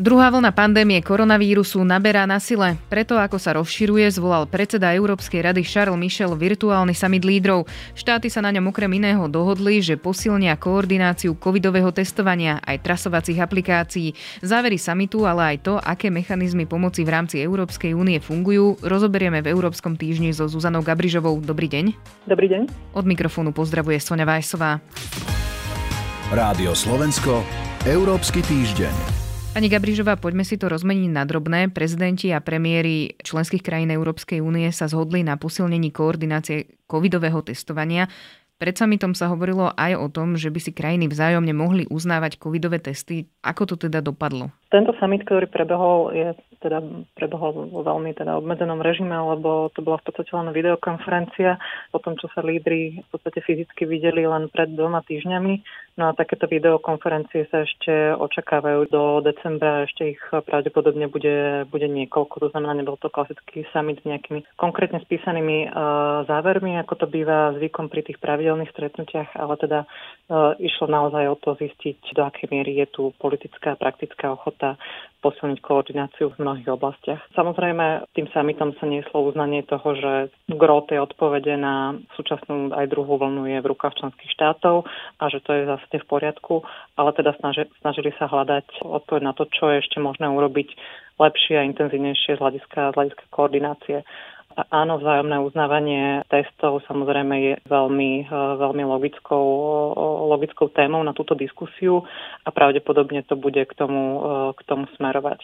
Druhá vlna pandémie koronavírusu naberá na sile. Preto, ako sa rozširuje, zvolal predseda Európskej rady Charles Michel virtuálny summit lídrov. Štáty sa na ňom okrem iného dohodli, že posilnia koordináciu covidového testovania aj trasovacích aplikácií. Závery samitu, ale aj to, aké mechanizmy pomoci v rámci Európskej únie fungujú, rozoberieme v Európskom týždni so Zuzanou Gabrižovou. Dobrý deň. Dobrý deň. Od mikrofónu pozdravuje Sonja Vajsová. Rádio Slovensko, Európsky týždeň. Pani Gabrižová, poďme si to rozmeniť na drobné. Prezidenti a premiéry členských krajín Európskej únie sa zhodli na posilnení koordinácie covidového testovania. Pred samitom sa hovorilo aj o tom, že by si krajiny vzájomne mohli uznávať covidové testy. Ako to teda dopadlo? Tento summit, ktorý prebehol, je teda prebehol vo veľmi teda obmedzenom režime, lebo to bola v podstate len videokonferencia po tom, čo sa lídry v podstate fyzicky videli len pred dvoma týždňami. No a takéto videokonferencie sa ešte očakávajú do decembra, ešte ich pravdepodobne bude, bude niekoľko, to znamená, nebol to klasický summit s nejakými konkrétne spísanými uh, závermi, ako to býva zvykom pri tých pravidelných stretnutiach, ale teda uh, išlo naozaj o to zistiť, do akej miery je tu politická a praktická ochota ochota posilniť koordináciu v mnohých oblastiach. Samozrejme, tým samitom sa nieslo uznanie toho, že gro tej odpovede na súčasnú aj druhú vlnu je v rukách členských štátov a že to je zase v poriadku, ale teda snaži, snažili sa hľadať odpoveď na to, čo je ešte možné urobiť lepšie a intenzívnejšie z hľadiska, z hľadiska koordinácie. Áno, vzájomné uznávanie testov samozrejme je veľmi, e, veľmi logickou, logickou témou na túto diskusiu a pravdepodobne to bude k tomu, e, k tomu smerovať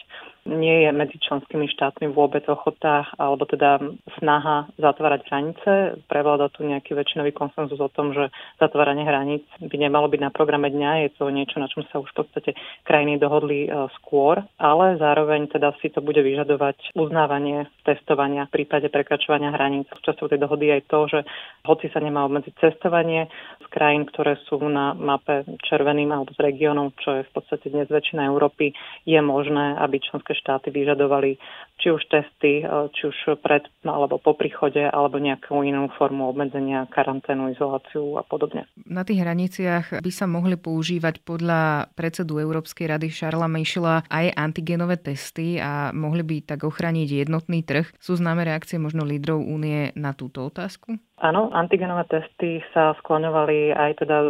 nie je medzi členskými štátmi vôbec ochota alebo teda snaha zatvárať hranice. Prevláda tu nejaký väčšinový konsenzus o tom, že zatváranie hraníc by nemalo byť na programe dňa. Je to niečo, na čom sa už v podstate krajiny dohodli skôr, ale zároveň teda si to bude vyžadovať uznávanie testovania v prípade prekračovania hraníc. Súčasťou tej dohody je aj to, že hoci sa nemá obmedziť cestovanie z krajín, ktoré sú na mape červeným alebo z regiónov, čo je v podstate dnes väčšina Európy, je možné, aby členské štáty vyžadovali či už testy, e, či už pred alebo po príchode, alebo nejakú inú formu obmedzenia, karanténu, izoláciu a podobne. Na tých hraniciach by sa mohli používať podľa predsedu Európskej rady Šarla Michela aj antigenové testy a mohli by tak ochrániť jednotný trh. Sú známe reakcie možno lídrov únie na túto otázku? Áno, antigenové testy sa skloňovali aj teda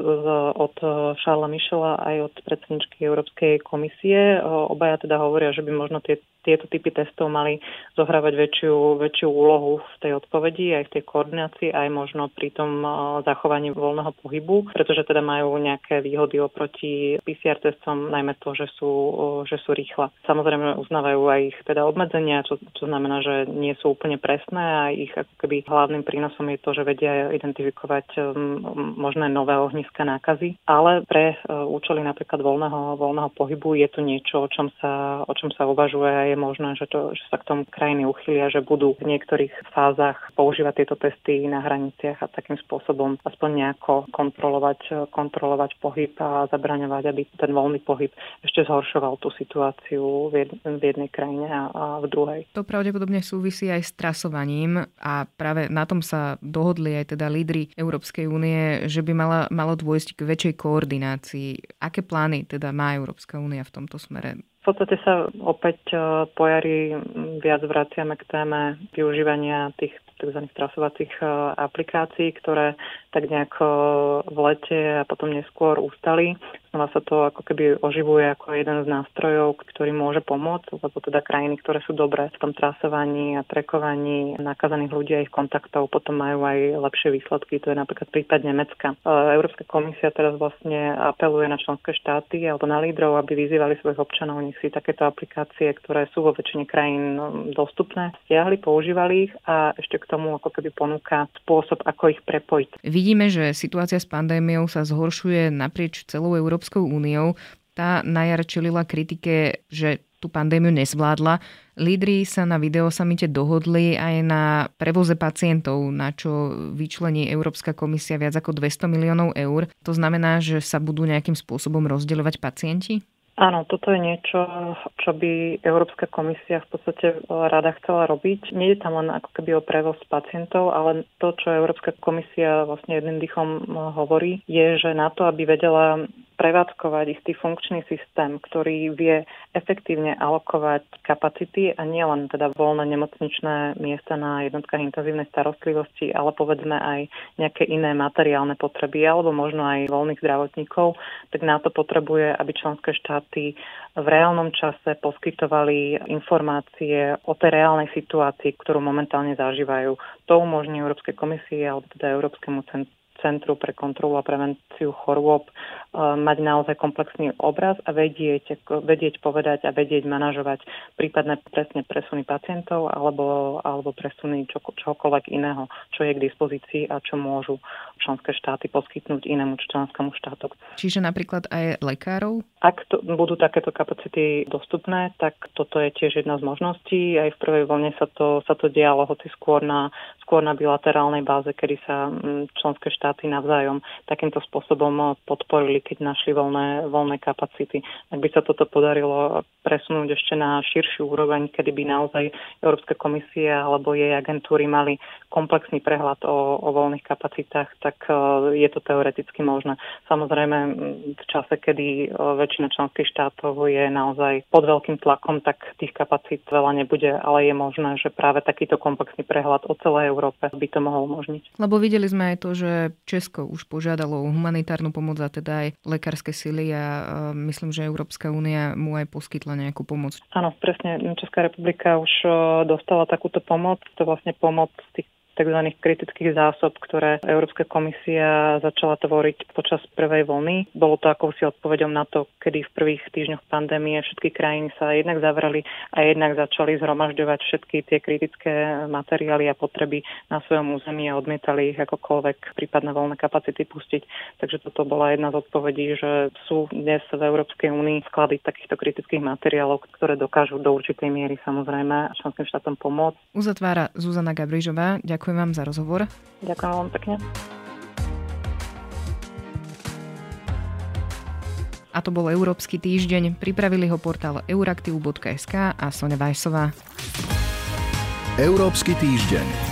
od Šarla Michela, aj od predsedničky Európskej komisie. Obaja teda hovoria, že by možno tie, tieto typy testov mali zohrávať väčšiu, väčšiu úlohu v tej odpovedi, aj v tej koordinácii, aj možno pri tom zachovaní voľného pohybu, pretože teda majú nejaké výhody oproti PCR testom, najmä to, že sú, že sú rýchle. Samozrejme uznávajú aj ich teda obmedzenia, čo, čo znamená, že nie sú úplne presné a ich ako keby hlavným prínosom je to, že vedia identifikovať um, možné nové ohniska nákazy, ale pre uh, účely napríklad voľného, voľného pohybu je to niečo, o čom sa, o čom sa uvažuje a je možné, že, to, že sa k tomu krajiny uchylia, že budú v niektorých fázach používať tieto testy na hraniciach a takým spôsobom aspoň nejako kontrolovať, kontrolovať pohyb a zabraňovať, aby ten voľný pohyb ešte zhoršoval tú situáciu v, jednej krajine a v druhej. To pravdepodobne súvisí aj s trasovaním a práve na tom sa dohodli dohodli aj teda lídry Európskej únie, že by mala, malo dôjsť k väčšej koordinácii. Aké plány teda má Európska únia v tomto smere? V podstate sa opäť e, po jari viac vraciame k téme využívania tých tzv. trasovacích e, aplikácií, ktoré tak nejak v lete a potom neskôr ustali. Znova sa to ako keby oživuje ako jeden z nástrojov, ktorý môže pomôcť, lebo teda krajiny, ktoré sú dobré v tom trasovaní a trekovaní nakazaných ľudí a ich kontaktov, potom majú aj lepšie výsledky. To je napríklad prípad Nemecka. E, Európska komisia teraz vlastne apeluje na členské štáty alebo na lídrov, aby vyzývali svojich občanov, nech si takéto aplikácie, ktoré sú vo väčšine krajín dostupné, stiahli, používali ich a ešte k tomu ako keby ponúka spôsob, ako ich prepojiť. Vidíme, že situácia s pandémiou sa zhoršuje naprieč celou Európskou úniou. Tá na čelila kritike, že tú pandémiu nezvládla. Lídry sa na videosamite dohodli aj na prevoze pacientov, na čo vyčlení Európska komisia viac ako 200 miliónov eur. To znamená, že sa budú nejakým spôsobom rozdeľovať pacienti? Áno, toto je niečo, čo by Európska komisia v podstate rada chcela robiť. Nie je tam len ako keby o prevoz pacientov, ale to, čo Európska komisia vlastne jedným dýchom hovorí, je, že na to, aby vedela prevádzkovať istý funkčný systém, ktorý vie efektívne alokovať kapacity a nielen teda voľné nemocničné miesta na jednotkách intenzívnej starostlivosti, ale povedzme aj nejaké iné materiálne potreby alebo možno aj voľných zdravotníkov, tak na to potrebuje, aby členské štáty v reálnom čase poskytovali informácie o tej reálnej situácii, ktorú momentálne zažívajú. To umožní Európskej komisii alebo teda Európskemu centru Centru pre kontrolu a prevenciu chorôb mať naozaj komplexný obraz a vedieť, vedieť povedať a vedieť manažovať prípadne presne presuny pacientov alebo, alebo presuny čo, čohokoľvek iného, čo je k dispozícii a čo môžu členské štáty poskytnúť inému členskému štátu. Čiže napríklad aj lekárov? Ak to, budú takéto kapacity dostupné, tak toto je tiež jedna z možností. Aj v prvej vlne sa to, sa to dialo, hoci skôr na, skôr na bilaterálnej báze, kedy sa mm, členské štáty navzájom takýmto spôsobom podporili, keď našli voľné, voľné kapacity. Ak by sa toto podarilo presunúť ešte na širšiu úroveň, kedy by naozaj Európska komisia alebo jej agentúry mali komplexný prehľad o, o voľných kapacitách, tak e, je to teoreticky možné. Samozrejme, v čase, kedy e, väčšina členských štátov je naozaj pod veľkým tlakom, tak tých kapacít veľa nebude, ale je možné, že práve takýto komplexný prehľad o celej Európe by to mohol umožniť. Lebo videli sme aj to, že Česko už požiadalo humanitárnu pomoc a teda aj lekárske sily a myslím, že Európska únia mu aj poskytla nejakú pomoc. Áno, presne. Česká republika už dostala takúto pomoc. To vlastne pomoc tých tzv. kritických zásob, ktoré Európska komisia začala tvoriť počas prvej vlny. Bolo to akousi odpovedom na to, kedy v prvých týždňoch pandémie všetky krajiny sa jednak zavrali a jednak začali zhromažďovať všetky tie kritické materiály a potreby na svojom území a odmietali ich akokoľvek prípadné voľné kapacity pustiť. Takže toto bola jedna z odpovedí, že sú dnes v Európskej únii sklady takýchto kritických materiálov, ktoré dokážu do určitej miery samozrejme členským štátom pomôcť. Uzatvára Zuzana Gabrižová. Ďakujem Ďakujem vám za rozhovor. Ďakujem vám pekne. A to bol Európsky týždeň. Pripravili ho portál euraktiv.sk a Sonja Vajsová. Európsky týždeň.